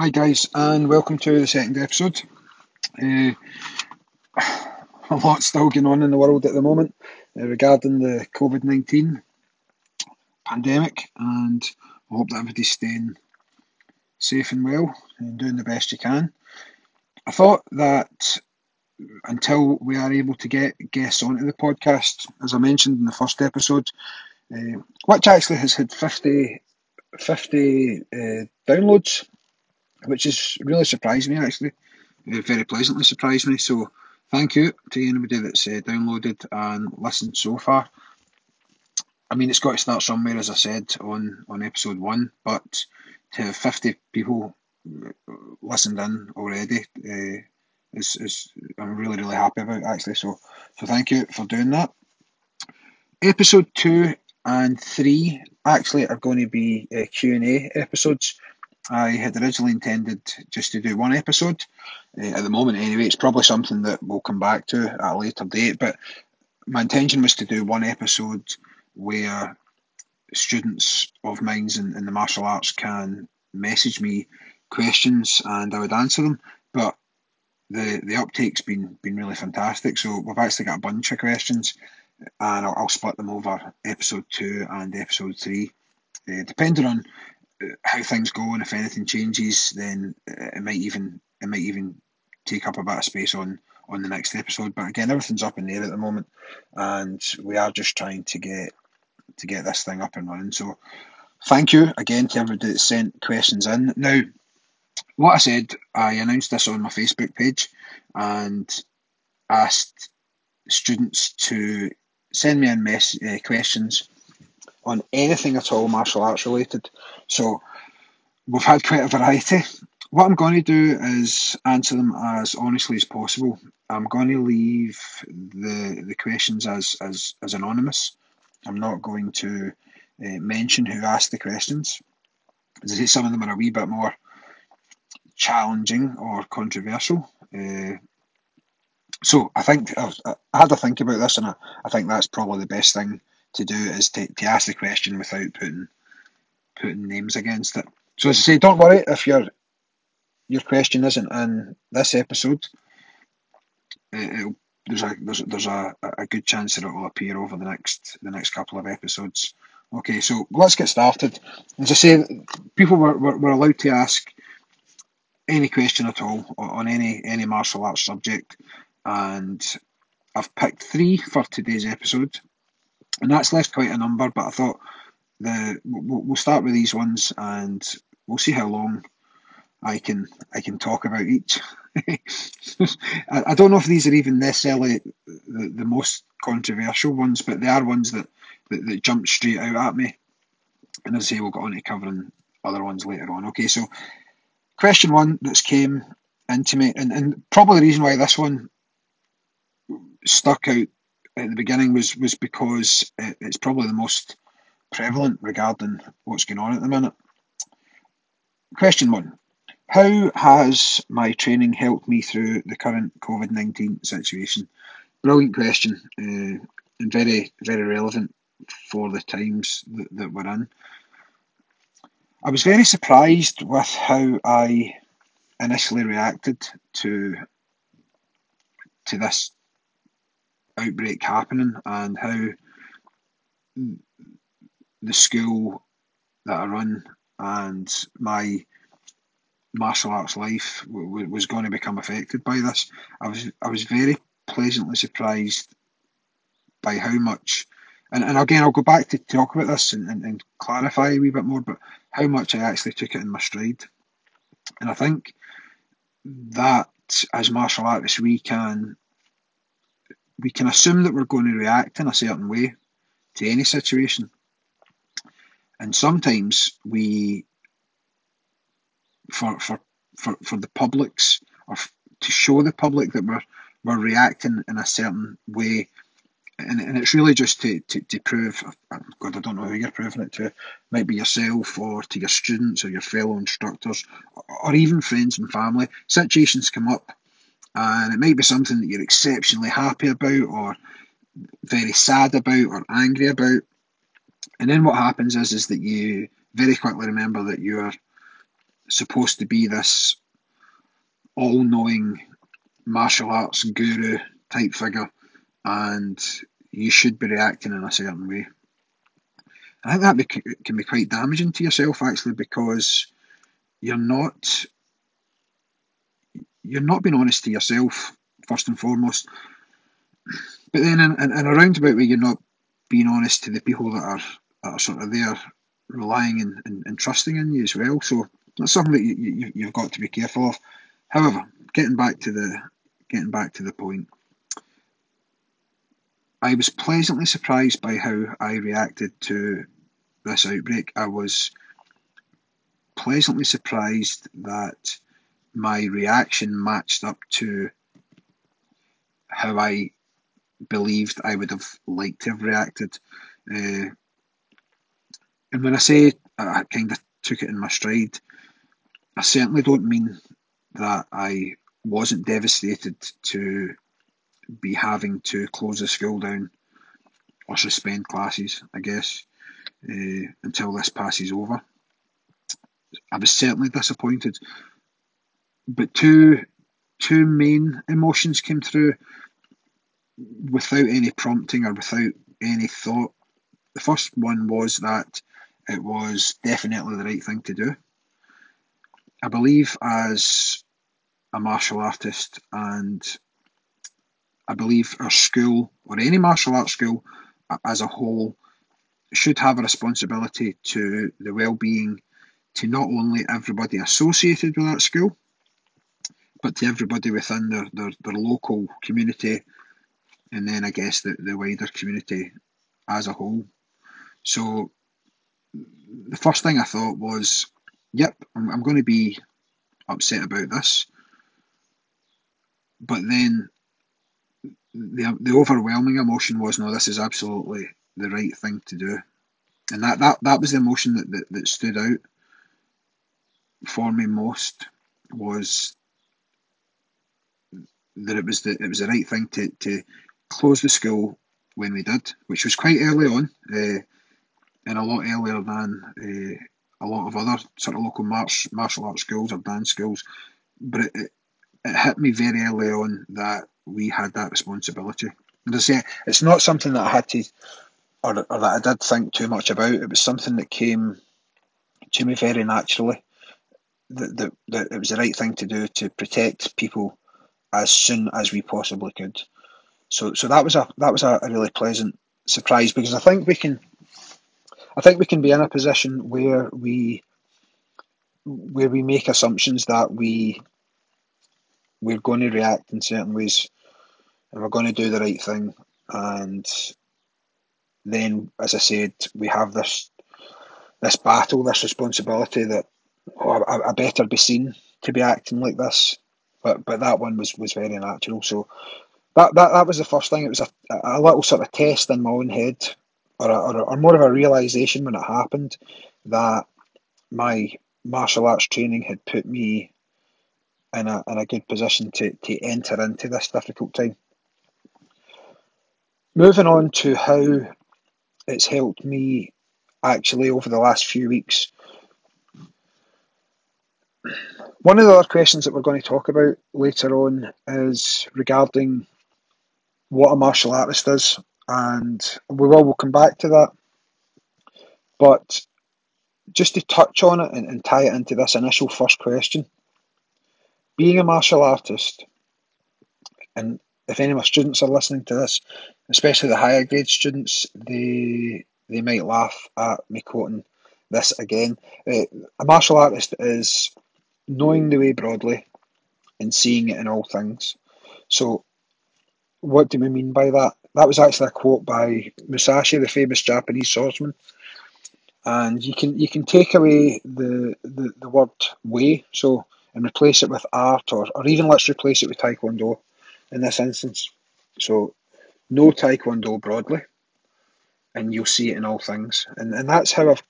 Hi, guys, and welcome to the second episode. Uh, a lot still going on in the world at the moment uh, regarding the COVID 19 pandemic, and I hope that everybody's staying safe and well and doing the best you can. I thought that until we are able to get guests onto the podcast, as I mentioned in the first episode, uh, which actually has had 50, 50 uh, downloads which has really surprised me actually. Uh, very pleasantly surprised me. So thank you to anybody that's uh, downloaded and listened so far. I mean, it's got to start somewhere, as I said on on episode one, but to have fifty people listened in already uh, is, is I'm really really happy about actually. So so thank you for doing that. Episode two and three actually are going to be uh, Q and A episodes. I had originally intended just to do one episode. Uh, at the moment, anyway, it's probably something that we'll come back to at a later date. But my intention was to do one episode where students of mine in, in the martial arts can message me questions and I would answer them. But the the uptake's been been really fantastic. So we've actually got a bunch of questions, and I'll, I'll split them over episode two and episode three, uh, depending on how things go and if anything changes, then it might even it might even take up a bit of space on on the next episode. But again, everything's up in the air at the moment, and we are just trying to get to get this thing up and running. So, thank you again to everybody that sent questions in. Now, what I said, I announced this on my Facebook page and asked students to send me in mess- uh, questions on anything at all martial arts related. So we've had quite a variety. What I'm going to do is answer them as honestly as possible. I'm going to leave the the questions as as, as anonymous. I'm not going to uh, mention who asked the questions. As I say, some of them are a wee bit more challenging or controversial. Uh, so I think I've, I had to think about this, and I, I think that's probably the best thing to do is to, to ask the question without putting putting names against it. So as I say, don't worry if your your question isn't in this episode. Uh, it'll, there's a there's, there's a, a good chance that it will appear over the next the next couple of episodes. Okay, so let's get started. As I say, people were, were, were allowed to ask any question at all on any any martial arts subject, and I've picked three for today's episode, and that's left quite a number. But I thought the we'll, we'll start with these ones, and we'll see how long I can I can talk about each. I, I, don't know if these are even necessarily the, the most controversial ones, but they are ones that, that, that jump straight out at me. And as I say, we'll get on to covering other ones later on. Okay, so question one that's came into me, and, and probably the reason why this one stuck out at the beginning was was because it, it's probably the most prevalent regarding what's going on at the minute. Question one How has my training helped me through the current COVID 19 situation? Brilliant question uh, and very, very relevant for the times that, that we're in. I was very surprised with how I initially reacted to to this outbreak happening and how the school that I run and my martial arts life w- was going to become affected by this. I was I was very pleasantly surprised by how much, and, and again I'll go back to talk about this and, and, and clarify a wee bit more, but how much I actually took it in my stride, and I think that as martial artists we can we can assume that we're going to react in a certain way to any situation. And sometimes we, for for for, for the publics, or to show the public that we're we're reacting in a certain way, and, and it's really just to, to, to prove. God, I don't know who you're proving it to. Might be yourself, or to your students, or your fellow instructors, or even friends and family. Situations come up, and it might be something that you're exceptionally happy about, or very sad about, or angry about. And then what happens is is that you very quickly remember that you're supposed to be this all knowing martial arts guru type figure and you should be reacting in a certain way. I think that be, can be quite damaging to yourself actually because you're not you're not being honest to yourself first and foremost. But then in, in, in a roundabout way, you're not being honest to the people that are, are sort of there relying and, and, and, trusting in you as well. So that's something that you, you, you've got to be careful of. However, getting back to the getting back to the point, I was pleasantly surprised by how I reacted to this outbreak. I was pleasantly surprised that my reaction matched up to how I believed I would have liked to have reacted. Uh, and when I say I kind of took it in my stride, I certainly don't mean that I wasn't devastated to be having to close the school down or suspend classes, I guess, uh, until this passes over. I was certainly disappointed, but two two main emotions came through without any prompting or without any thought. The first one was that it was definitely the right thing to do. I believe as a martial artist and I believe our school or any martial arts school as a whole should have a responsibility to the well-being to not only everybody associated with that school but to everybody within their, their, their local community and then I guess the, the wider community as a whole. So the first thing I thought was, yep, I'm, I'm going to be upset about this. But then the the overwhelming emotion was no, this is absolutely the right thing to do, and that that, that was the emotion that, that, that stood out for me most was that it was the it was the right thing to to close the school when we did, which was quite early on, uh, and a lot earlier than uh, a lot of other sort of local martial martial arts schools or dance schools. But it, it, it hit me very early on that we had that responsibility. And I say, it's not something that I had to, or, or that I did think too much about. It was something that came to me very naturally. That, that, that it was the right thing to do to protect people as soon as we possibly could. So so that was a that was a, a really pleasant surprise because I think we can I think we can be in a position where we where we make assumptions that we we're going to react in certain ways and we're going to do the right thing. And then as I said we have this this battle this responsibility that oh, I, I better be seen to be acting like this. But but that one was was very natural. So that, that that was the first thing. It was a, a little sort of test in my own head, or, a, or, a, or more of a realization when it happened that my martial arts training had put me in a in a good position to to enter into this difficult time. Moving on to how it's helped me actually over the last few weeks. One of the other questions that we're going to talk about later on is regarding what a martial artist is, and we will we'll come back to that. But just to touch on it and, and tie it into this initial first question, being a martial artist, and if any of my students are listening to this, especially the higher grade students, they they might laugh at me quoting this again. Uh, a martial artist is knowing the way broadly and seeing it in all things. So what do we mean by that? That was actually a quote by Musashi, the famous Japanese swordsman. And you can you can take away the, the, the word way, so and replace it with art or, or even let's replace it with taekwondo in this instance. So no taekwondo broadly and you'll see it in all things. And and that's how I've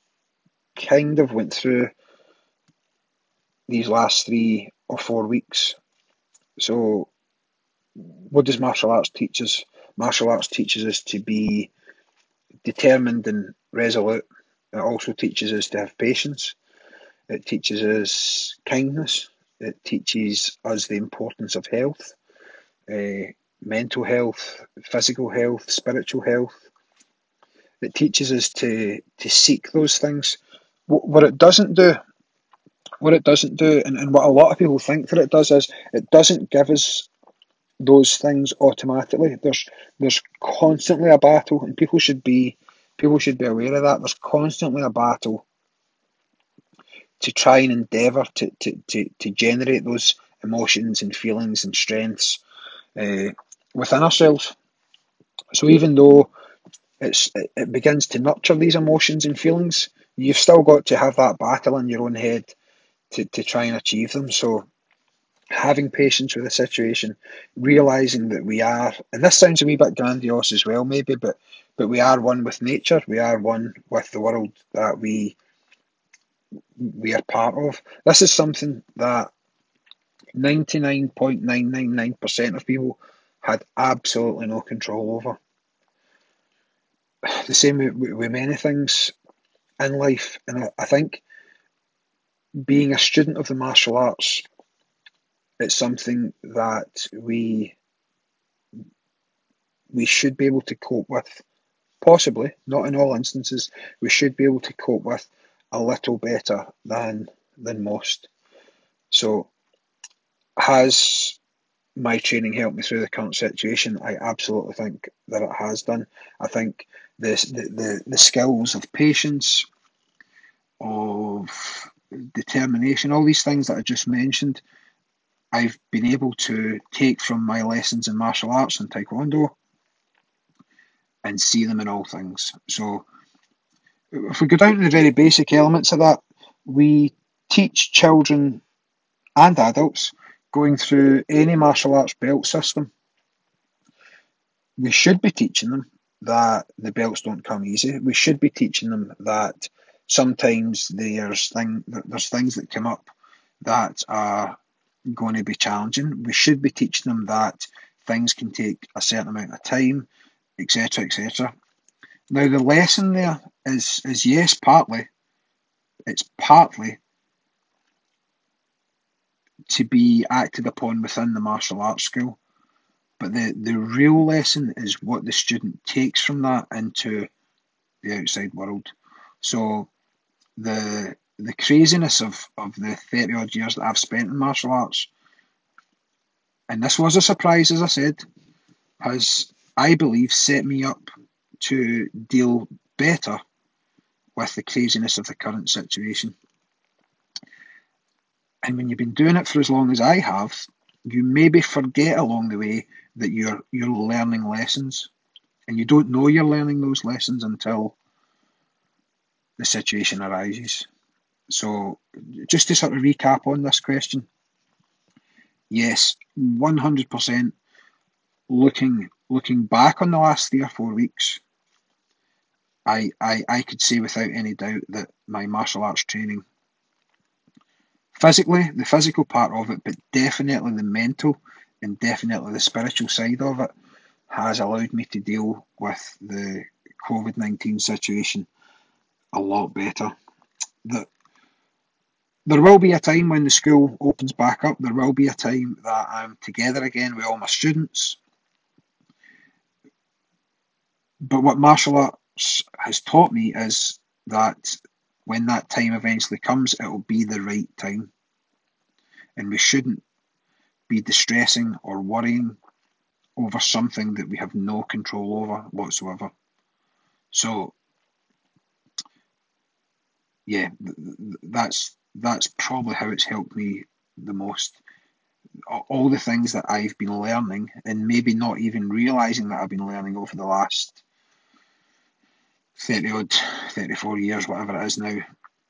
kind of went through these last three or four weeks. So what does martial arts teach us? Martial arts teaches us to be determined and resolute. It also teaches us to have patience. it teaches us kindness, it teaches us the importance of health, uh, mental health, physical health, spiritual health. It teaches us to to seek those things. What, what it doesn't do, what it doesn't do, and, and what a lot of people think that it does is it doesn't give us those things automatically. There's there's constantly a battle, and people should be people should be aware of that. There's constantly a battle to try and endeavour to, to, to, to generate those emotions and feelings and strengths uh, within ourselves. So even though it's it, it begins to nurture these emotions and feelings, you've still got to have that battle in your own head to, to try and achieve them. So having patience with the situation, realizing that we are, and this sounds a wee bit grandiose as well, maybe, but but we are one with nature. We are one with the world that we we are part of. This is something that ninety nine point nine nine nine percent of people had absolutely no control over. The same with, with many things in life, and I, I think being a student of the martial arts it's something that we we should be able to cope with. Possibly, not in all instances, we should be able to cope with a little better than than most. So, has my training helped me through the current situation? I absolutely think that it has done. I think this the, the, the skills of patience, of determination, all these things that I just mentioned, I've been able to take from my lessons in martial arts and taekwondo and see them in all things. So, if we go down to the very basic elements of that, we teach children and adults going through any martial arts belt system. We should be teaching them that the belts don't come easy. We should be teaching them that sometimes there's thing there's things that come up that are going to be challenging. We should be teaching them that things can take a certain amount of time, etc., etc. Now the lesson there is is yes, partly. It's partly to be acted upon within the martial arts school, but the the real lesson is what the student takes from that into the outside world. So the the craziness of, of the 30 odd years that I've spent in martial arts and this was a surprise, as I said, has, I believe, set me up to deal better with the craziness of the current situation. And when you've been doing it for as long as I have, you maybe forget along the way that you're you're learning lessons, and you don't know you're learning those lessons until the situation arises. So, just to sort of recap on this question, yes, 100% looking looking back on the last three or four weeks, I, I, I could say without any doubt that my martial arts training, physically, the physical part of it, but definitely the mental and definitely the spiritual side of it, has allowed me to deal with the COVID 19 situation a lot better. That there will be a time when the school opens back up. There will be a time that I'm together again with all my students. But what martial arts has taught me is that when that time eventually comes, it will be the right time. And we shouldn't be distressing or worrying over something that we have no control over whatsoever. So, yeah, that's that's probably how it's helped me the most. All the things that I've been learning, and maybe not even realizing that I've been learning over the last 30 odd, 34 years, whatever it is now,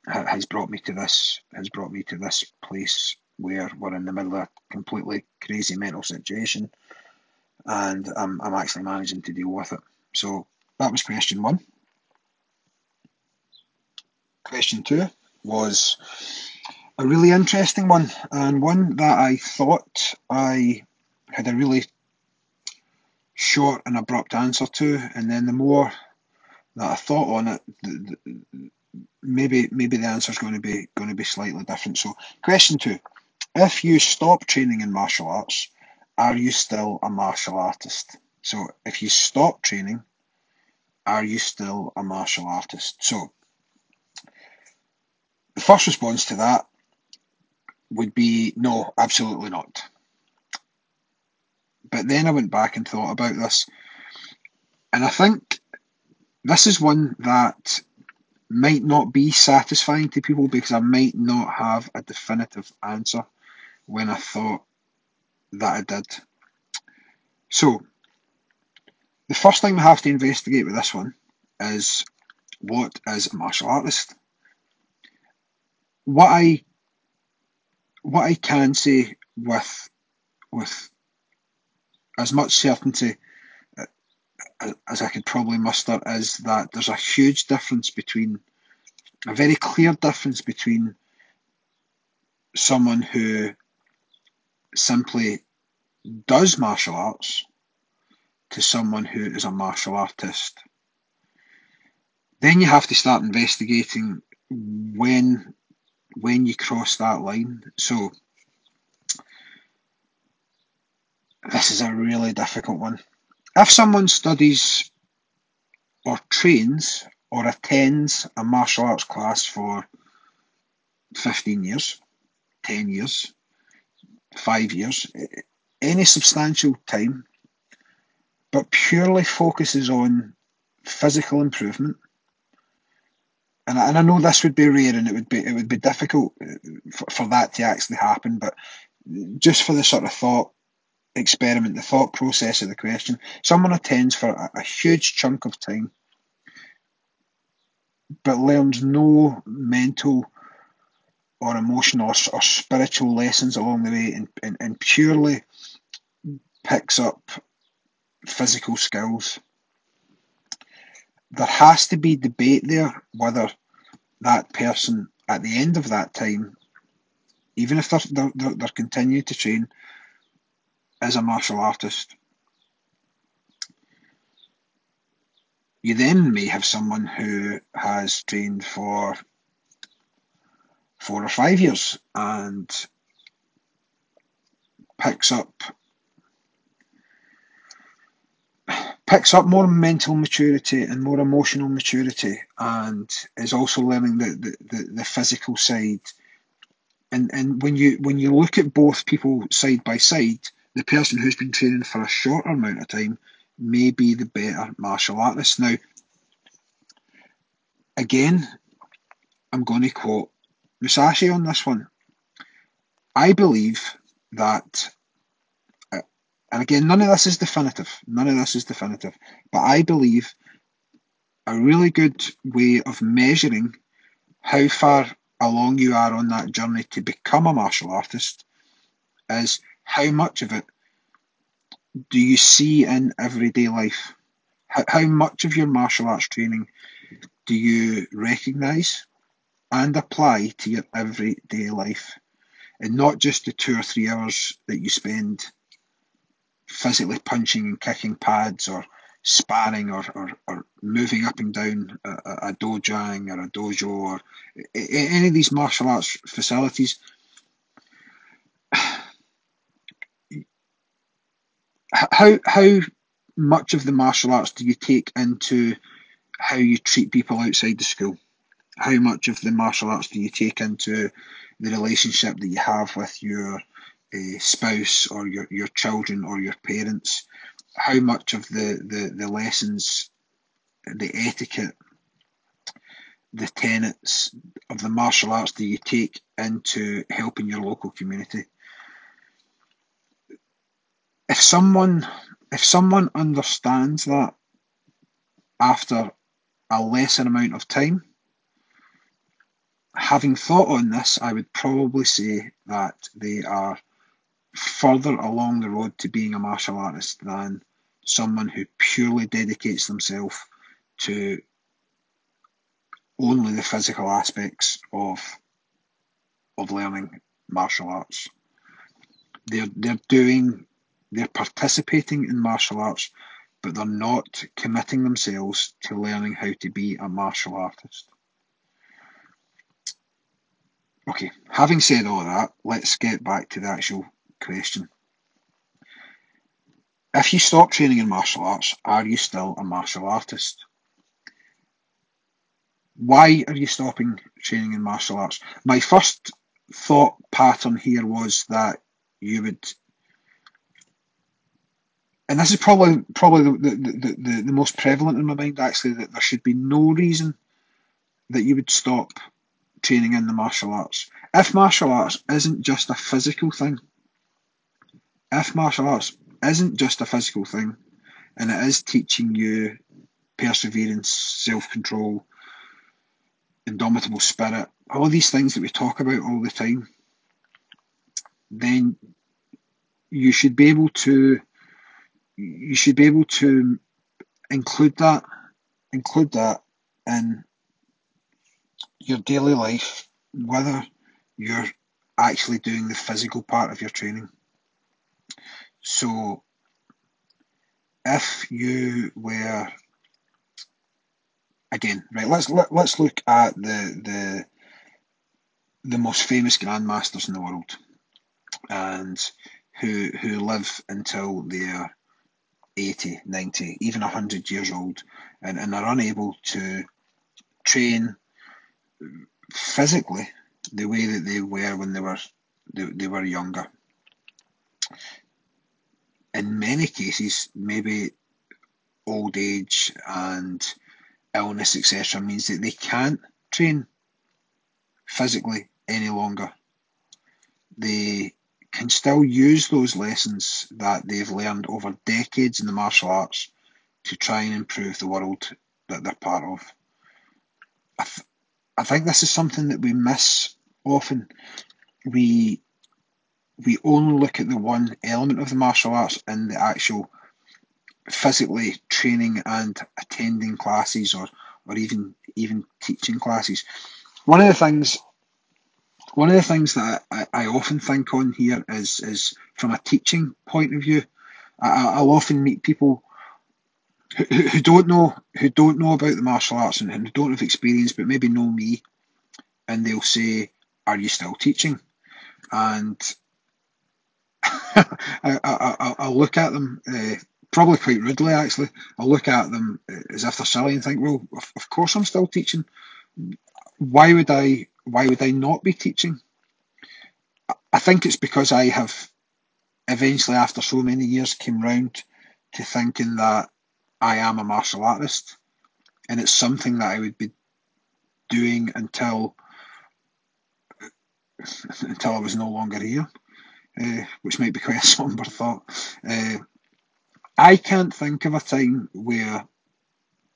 has brought me to this, has brought me to this place where we're in the middle of a completely crazy mental situation and I'm, I'm actually managing to deal with it. So that was question one. Question two was a really interesting one, and one that I thought I had a really short and abrupt answer to, and then the more that I thought on it, the, the, maybe maybe the answer is going to be going to be slightly different. So, question two: If you stop training in martial arts, are you still a martial artist? So, if you stop training, are you still a martial artist? So, the first response to that would be no, absolutely not. But then I went back and thought about this, and I think this is one that might not be satisfying to people because I might not have a definitive answer when I thought that I did. So, the first thing we have to investigate with this one is what is a martial artist? What I what I can say with with as much certainty uh, uh, as I could probably muster is that there's a huge difference between a very clear difference between someone who simply does martial arts to someone who is a martial artist. Then you have to start investigating when when you cross that line. So this is a really difficult one. If someone studies or trains or attends a martial arts class for 15 years, 10 years, 5 years, any substantial time, but purely focuses on physical improvement. And I, and I know this would be rare and it would be it would be difficult uh, for, for that to actually happen, but just for the sort of thought experiment, the thought process of the question, someone attends for a, a huge chunk of time but learns no mental or emotional or, or spiritual lessons along the way and, and, and purely picks up physical skills. There has to be debate there whether that person at the end of that time, even if they're, they're, they're continuing to train, is a martial artist. You then may have someone who has trained for four or five years and picks up picks up more mental maturity and more emotional maturity and is also learning the, the, the, the physical side. And and when you when you look at both people side by side the person who's been training for a shorter amount of time may be the better martial artist. Now again i'm going to quote musashi on this one. I believe that and again, none of this is definitive. None of this is definitive. But I believe a really good way of measuring how far along you are on that journey to become a martial artist is how much of it do you see in everyday life? How, how much of your martial arts training do you recognise and apply to your everyday life? And not just the two or three hours that you spend physically punching and kicking pads or sparring or, or, or moving up and down a, a dojang or a dojo or any of these martial arts facilities. How how much of the martial arts do you take into how you treat people outside the school? How much of the martial arts do you take into the relationship that you have with your uh, spouse or your, your children or your parents, how much of the, the, the lessons, the etiquette, the tenets of the martial arts do you take into helping your local community? If someone if someone understands that after a lesser amount of time, having thought on this, I would probably say that they are further along the road to being a martial artist than someone who purely dedicates themselves to only the physical aspects of of learning martial arts. They're they're doing they're participating in martial arts, but they're not committing themselves to learning how to be a martial artist. Okay, having said all that, let's get back to the actual question. If you stop training in martial arts, are you still a martial artist? Why are you stopping training in martial arts? My first thought pattern here was that you would and this is probably probably the, the, the, the, most prevalent in my mind actually that there should be no reason that you would stop training in the martial arts. If martial arts isn't just a physical thing, if martial arts isn't just a physical thing, and it is teaching you perseverance, self control, indomitable spirit, all these things that we talk about all the time, then you should be able to you should be able to include that include that in your daily life, whether you're actually doing the physical part of your training. So if you were again, right, let's let, let's look at the the the most famous grandmasters in the world and who who live until they're 80, 90, even 100 years old and, and are unable to train physically the way that they were when they were they, they were younger. In many cases, maybe old age and illness, etc., means that they can't train physically any longer. They can still use those lessons that they've learned over decades in the martial arts to try and improve the world that they're part of. I, th- I think this is something that we miss often. We we only look at the one element of the martial arts and the actual physically training and attending classes or, or even even teaching classes. One of the things one of the things that I, I often think on here is is from a teaching point of view. I, will often meet people who, who don't know who don't know about the martial arts and, and who don't have experience, but maybe know me, and they'll say, "Are you still teaching?" And I, will look at them uh, probably quite rudely. Actually, I'll look at them as if they're silly and think, "Well, of, of course I'm still teaching. Why would I? Why would I not be teaching?" I think it's because I have eventually, after so many years, came round to thinking that I am a martial artist, and it's something that I would be doing until until I was no longer here uh, which might be quite a somber thought. Uh, I can't think of a time where,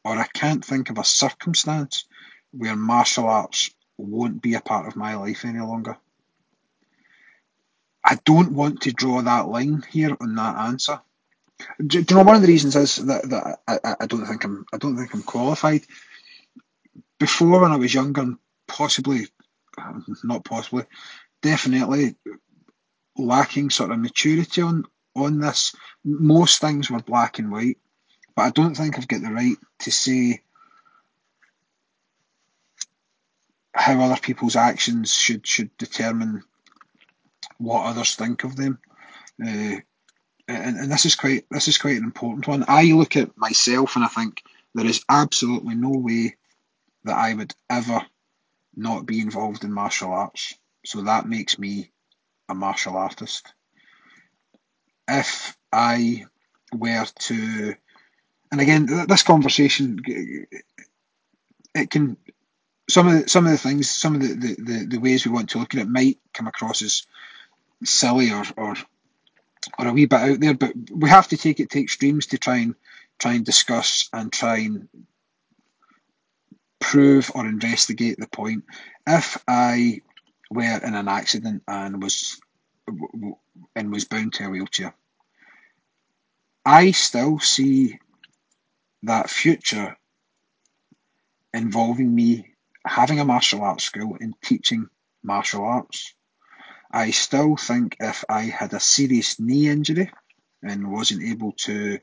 or I can't think of a circumstance where martial arts won't be a part of my life any longer. I don't want to draw that line here on that answer. Do, do you know one of the reasons is that, that I, I don't think I'm I don't think I'm qualified. Before when I was younger, possibly not possibly, definitely lacking sort of maturity on on this. Most things were black and white, but I don't think I've got the right to say how other people's actions should should determine what others think of them. Uh, and, and this is quite this is quite an important one. I look at myself and I think there is absolutely no way that I would ever not be involved in martial arts. So that makes me a martial artist. If I were to, and again, this conversation, it can some of the, some of the things, some of the, the, the, ways we want to look at it might come across as silly or, or or a wee bit out there, but we have to take it to extremes to try and try and discuss and try and prove or investigate the point. If I were in an accident and was and was bound to a wheelchair. I still see that future involving me having a martial arts school and teaching martial arts. I still think if I had a serious knee injury and wasn't able to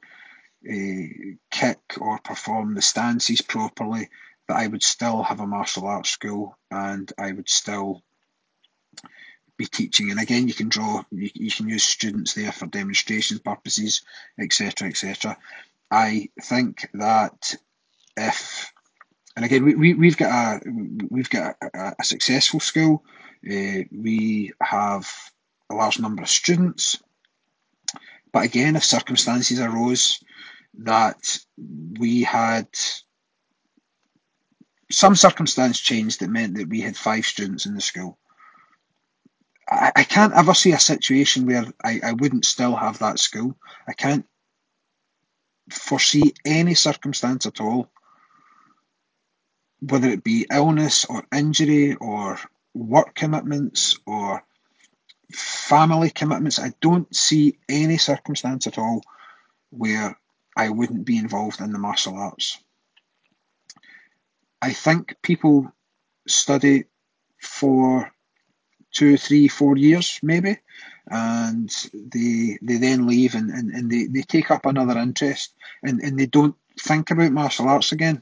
uh, kick or perform the stances properly, that I would still have a martial arts school and I would still be teaching. And again, you can draw, you, you can use students there for demonstration purposes, etc., etc. I think that if, and again, we, we, we've got a we've got a, a successful school. Uh, we have a large number of students, but again, if circumstances arose that we had some circumstance changed that meant that we had five students in the school. I, I can't ever see a situation where I, I wouldn't still have that school. I can't foresee any circumstance at all, whether it be illness or injury or work commitments or family commitments. I don't see any circumstance at all where I wouldn't be involved in the martial arts. I think people study for two, three, four years maybe, and they they then leave and, and, and they, they take up another interest and, and they don't think about martial arts again.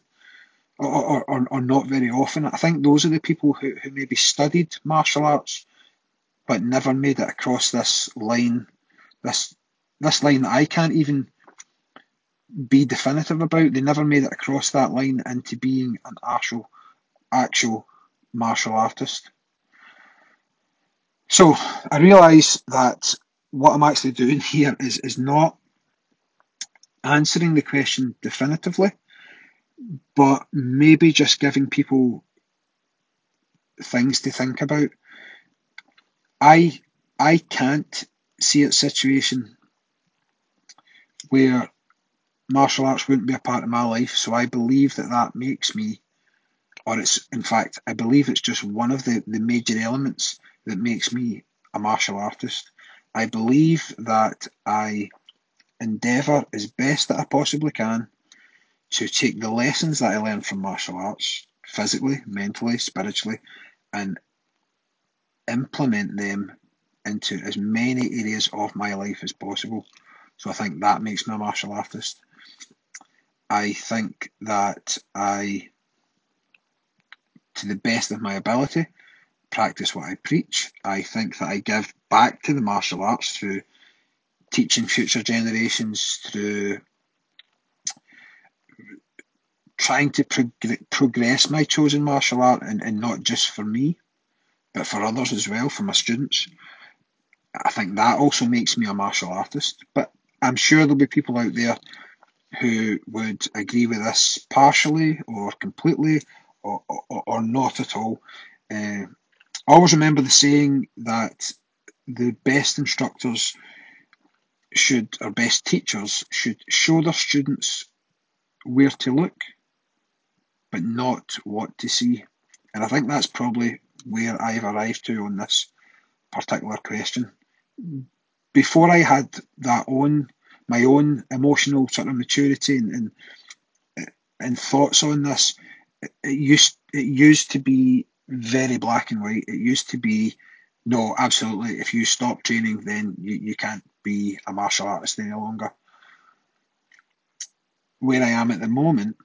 Or, or, or not very often. I think those are the people who, who maybe studied martial arts but never made it across this line, this this line that I can't even be definitive about. They never made it across that line into being an actual, actual martial artist. So I realise that what I'm actually doing here is, is not answering the question definitively, but maybe just giving people things to think about. I I can't see a situation where martial arts wouldn't be a part of my life. So I believe that that makes me, or it's in fact, I believe it's just one of the, the major elements that makes me a martial artist. I believe that I endeavour as best that I possibly can to take the lessons that I learn from martial arts, physically, mentally, spiritually, and implement them into as many areas of my life as possible. So I think that makes me a martial artist. I think that I, to the best of my ability, practice what I preach. I think that I give back to the martial arts through teaching future generations, through trying to prog- progress my chosen martial art and, and not just for me, but for others as well, for my students. I think that also makes me a martial artist. But I'm sure there'll be people out there who would agree with this partially or completely or, or, or not at all. Uh, I always remember the saying that the best instructors should, or best teachers should show their students where to look, but not what to see. And I think that's probably where I've arrived to on this particular question. Before I had that own my own emotional sort of maturity and and, and thoughts on this, it, used it used to be very black and white. It used to be no, absolutely. If you stop training, then you, you can't be a martial artist any longer. Where I am at the moment,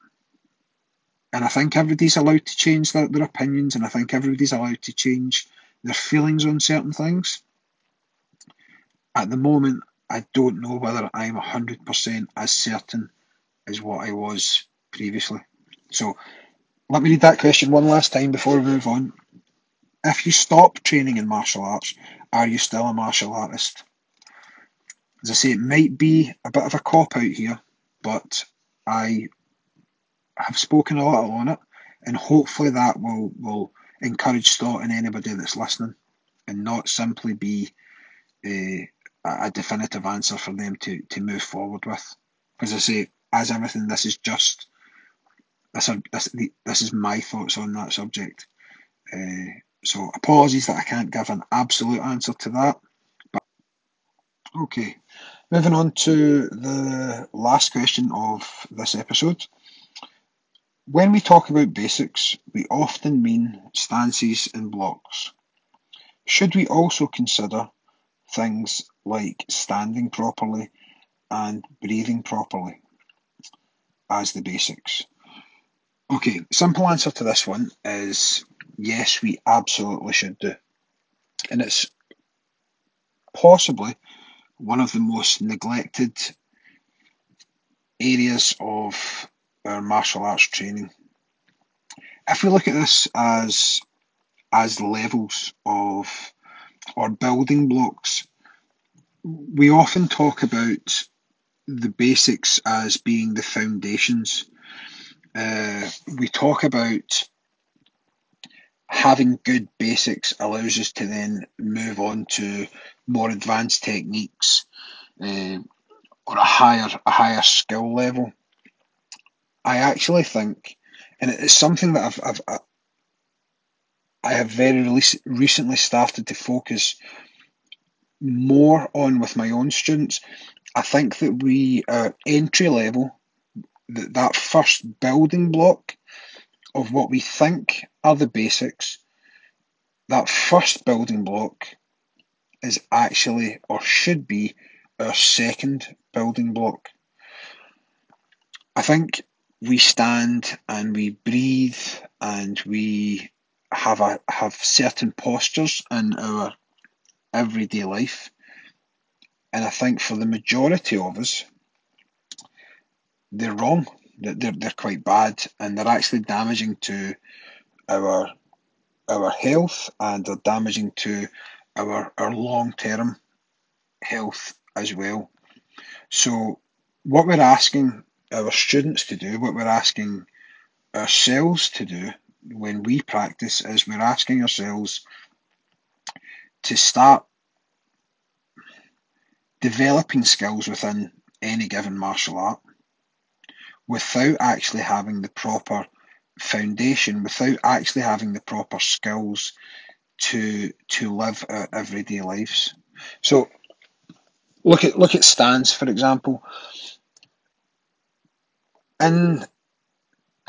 and I think everybody's allowed to change their, their opinions, and I think everybody's allowed to change their feelings on certain things. At the moment, I don't know whether I'm 100% as certain as what I was previously. So let me read that question one last time before we move on. If you stop training in martial arts, are you still a martial artist? As I say, it might be a bit of a cop out here, but I have spoken a lot on it, and hopefully that will, will encourage thought in anybody that's listening and not simply be uh, a definitive answer for them to, to move forward with. As I say, as everything, this is just this, this, this is my thoughts on that subject. Uh, so apologies that I can't give an absolute answer to that. But okay, moving on to the last question of this episode. When we talk about basics, we often mean stances and blocks. Should we also consider things like standing properly and breathing properly as the basics? Okay, simple answer to this one is yes, we absolutely should do. and it's possibly one of the most neglected areas of our martial arts training. If we look at this as as levels of or building blocks, we often talk about the basics as being the foundations. Uh, we talk about having good basics allows us to then move on to more advanced techniques uh, or a higher a higher skill level. I actually think, and it's something that I've, I've I have very recently started to focus more on with my own students. I think that we are entry level, that, that first building block of what we think are the basics, that first building block is actually or should be our second building block. I think we stand and we breathe and we have a have certain postures in our everyday life. And I think for the majority of us, they're wrong. They're, they're quite bad and they're actually damaging to our our health and they're damaging to our, our long term health as well. So, what we're asking our students to do, what we're asking ourselves to do when we practice is we're asking ourselves to start developing skills within any given martial art without actually having the proper foundation, without actually having the proper skills to to live our everyday lives. So look at look at stance for example. In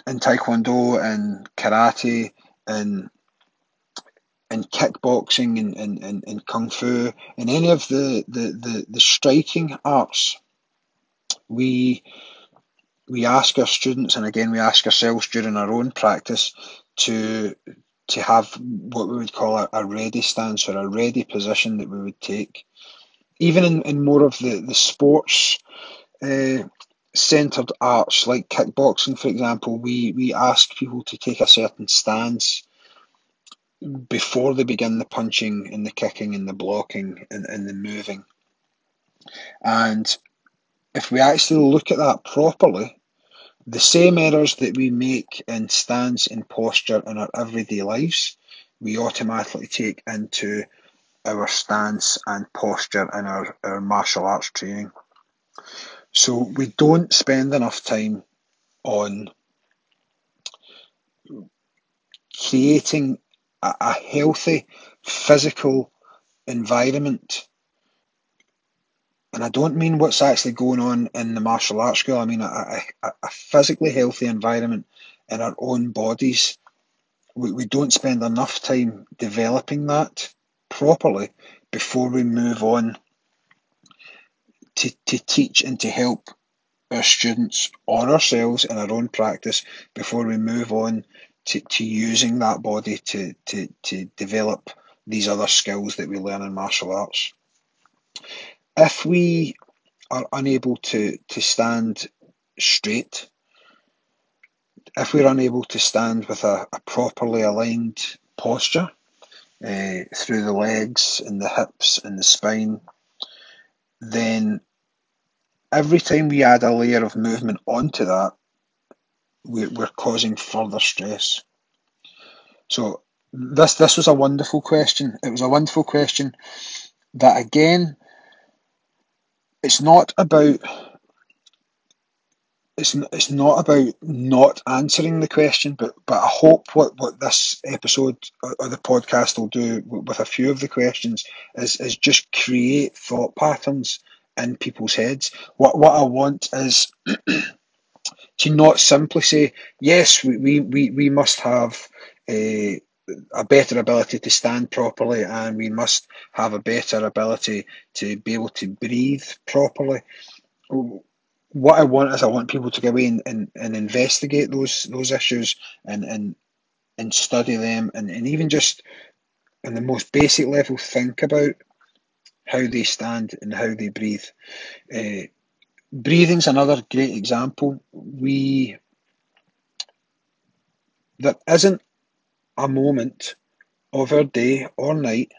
in taekwondo and karate and in kickboxing and, and, and, and kung fu and any of the, the, the, the striking arts we we ask our students and again we ask ourselves during our own practice to to have what we would call a, a ready stance or a ready position that we would take even in, in more of the, the sports uh, centered arts like kickboxing, for example, we, we ask people to take a certain stance before they begin the punching and the kicking and the blocking and, and the moving. And if we actually look at that properly, the same errors that we make in stance and posture in our everyday lives, we automatically take into our stance and posture in our, our martial arts training. So we don't spend enough time on creating a, a healthy physical environment. And I don't mean what's actually going on in the martial arts school. I mean a, a, a physically healthy environment in our own bodies. We, we don't spend enough time developing that properly before we move on to, to teach and to help our students or ourselves in our own practice before we move on to, to using that body to, to, to develop these other skills that we learn in martial arts. If we are unable to, to stand straight, if we're unable to stand with a, a properly aligned posture uh, through the legs and the hips and the spine, then every time we add a layer of movement onto that, we're, we're causing further stress. So this this was a wonderful question. It was a wonderful question that again, it's not about it's it's not about not answering the question, but but I hope what, what this episode or the podcast will do with a few of the questions is is just create thought patterns in people's heads. What what I want is to not simply say yes, we we, we, we must have a a better ability to stand properly and we must have a better ability to be able to breathe properly what I want is I want people to go away and, and, and investigate those those issues and, and and study them and, and even just on the most basic level, think about how they stand and how they breathe. Uh, breathing's another great example. We there isn't a moment of our day or night,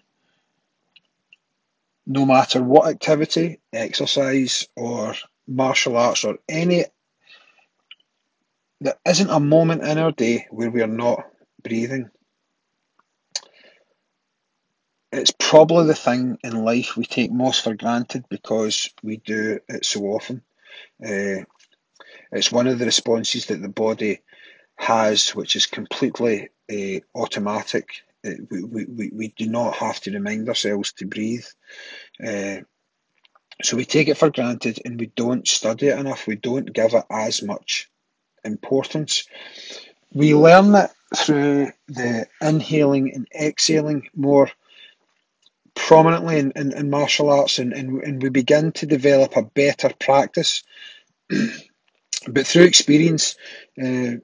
no matter what activity, exercise or martial arts or any there isn't a moment in our day where we are not breathing. It's probably the thing in life we take most for granted because we do it so often. Uh, it's one of the responses that the body has, which is completely uh, automatic. Uh, we, we, we do not have to remind ourselves to breathe. Uh, so we take it for granted and we don't study it enough. We don't give it as much importance. We learn it through the inhaling and exhaling more prominently in, in, in martial arts and, and, and we begin to develop a better practice. but through experience, uh,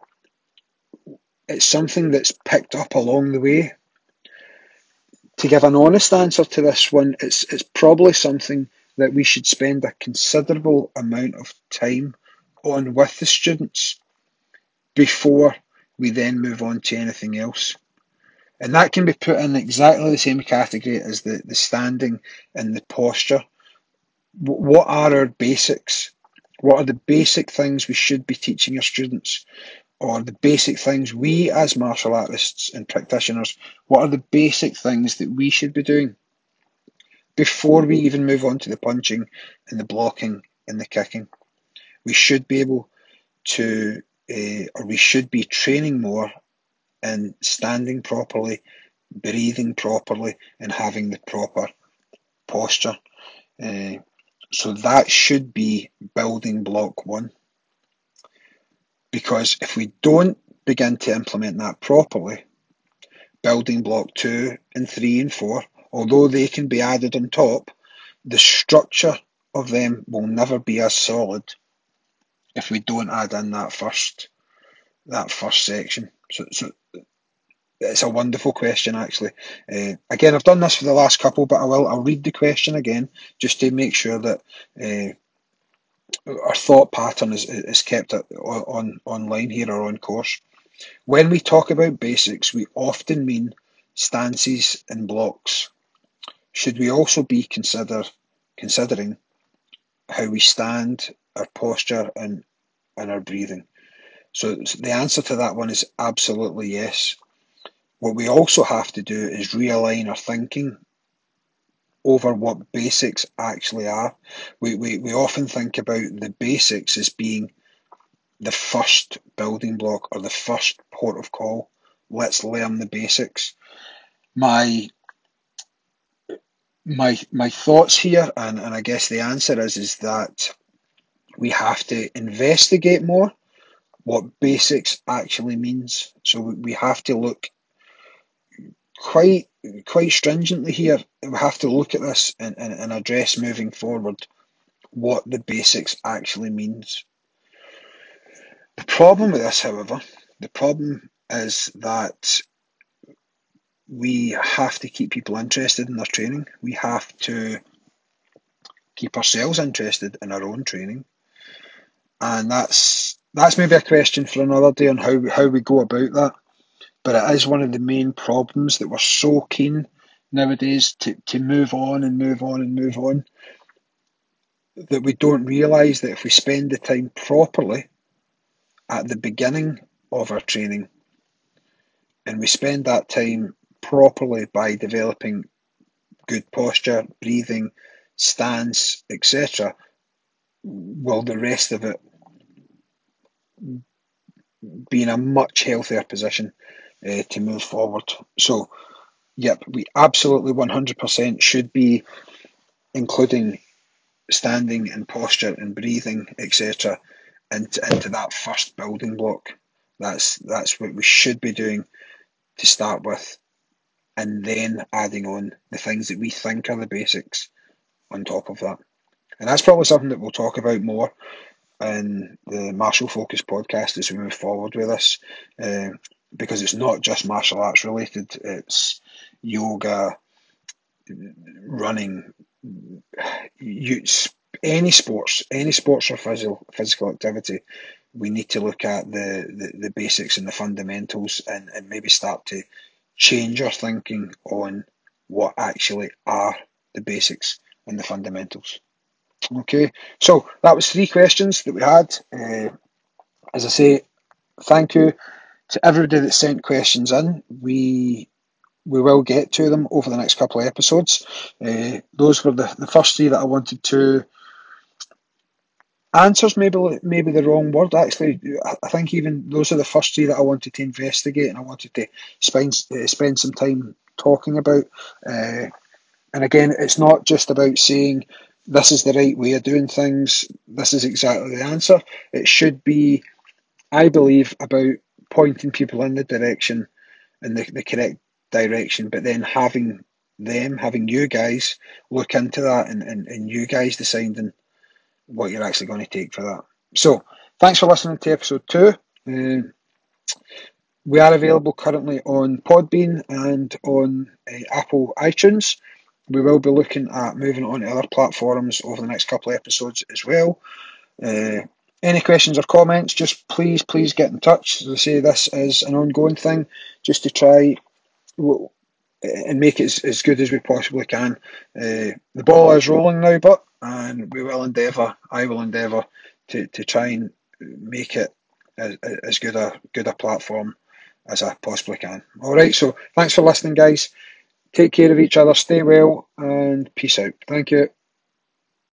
it's something that's picked up along the way. To give an honest answer to this one, it's, it's probably something that we should spend a considerable amount of time on with the students before we then move on to anything else. And that can be put in exactly the same category as the, the standing and the posture. What are our basics? What are the basic things we should be teaching our students? Or the basic things we as martial artists and practitioners, what are the basic things that we should be doing before we even move on to the punching and the blocking and the kicking? We should be able to, uh, or we should be training more in standing properly, breathing properly, and having the proper posture. Uh, so that should be building block one. Because if we don't begin to implement that properly, building block two and three and four, although they can be added on top, the structure of them will never be as solid if we don't add in that first that first section. So, so it's a wonderful question, actually. Uh, again, I've done this for the last couple, but I will. I'll read the question again just to make sure that uh, our thought pattern is, is kept on online here or on course. When we talk about basics, we often mean stances and blocks. Should we also be consider considering how we stand, our posture, and and our breathing? So the answer to that one is absolutely yes. What we also have to do is realign our thinking over what basics actually are. We, we, we often think about the basics as being the first building block or the first port of call. Let's learn the basics. My my my thoughts here, and, and I guess the answer is is that we have to investigate more what basics actually means. So we have to look quite quite stringently here. We have to look at this and, and, and address moving forward what the basics actually means. The problem with this, however, the problem is that we have to keep people interested in their training. We have to keep ourselves interested in our own training. And that's that's maybe a question for another day on how how we go about that but it is one of the main problems that we're so keen nowadays to, to move on and move on and move on that we don't realise that if we spend the time properly at the beginning of our training and we spend that time properly by developing good posture, breathing, stance, etc., will the rest of it be in a much healthier position uh, to move forward. So, yep, we absolutely 100% should be including standing and posture and breathing, etc., into, into that first building block. That's that's what we should be doing to start with, and then adding on the things that we think are the basics on top of that. And that's probably something that we'll talk about more in the Martial Focus podcast as we move forward with this. Uh, because it's not just martial arts related. It's yoga, running, you, any sports, any sports or physical physical activity, we need to look at the, the, the basics and the fundamentals and, and maybe start to change our thinking on what actually are the basics and the fundamentals. Okay, so that was three questions that we had. Uh, as I say, thank you to everybody that sent questions in. We we will get to them over the next couple of episodes. Uh, those were the, the first three that I wanted to answers maybe maybe the wrong word actually I think even those are the first three that I wanted to investigate and I wanted to spend uh, spend some time talking about uh, and again it's not just about saying this is the right way of doing things this is exactly the answer it should be I believe about pointing people in the direction in the, the correct direction but then having them having you guys look into that and, and, and you guys deciding what you're actually going to take for that. So, thanks for listening to episode two. Uh, we are available currently on Podbean and on uh, Apple iTunes. We will be looking at moving on to other platforms over the next couple of episodes as well. Uh, any questions or comments, just please, please get in touch. As I say, this is an ongoing thing just to try and make it as, as good as we possibly can. Uh, the ball is rolling now, but and we will endeavour. I will endeavour to, to try and make it as, as good a good a platform as I possibly can. All right. So thanks for listening, guys. Take care of each other. Stay well, and peace out. Thank you.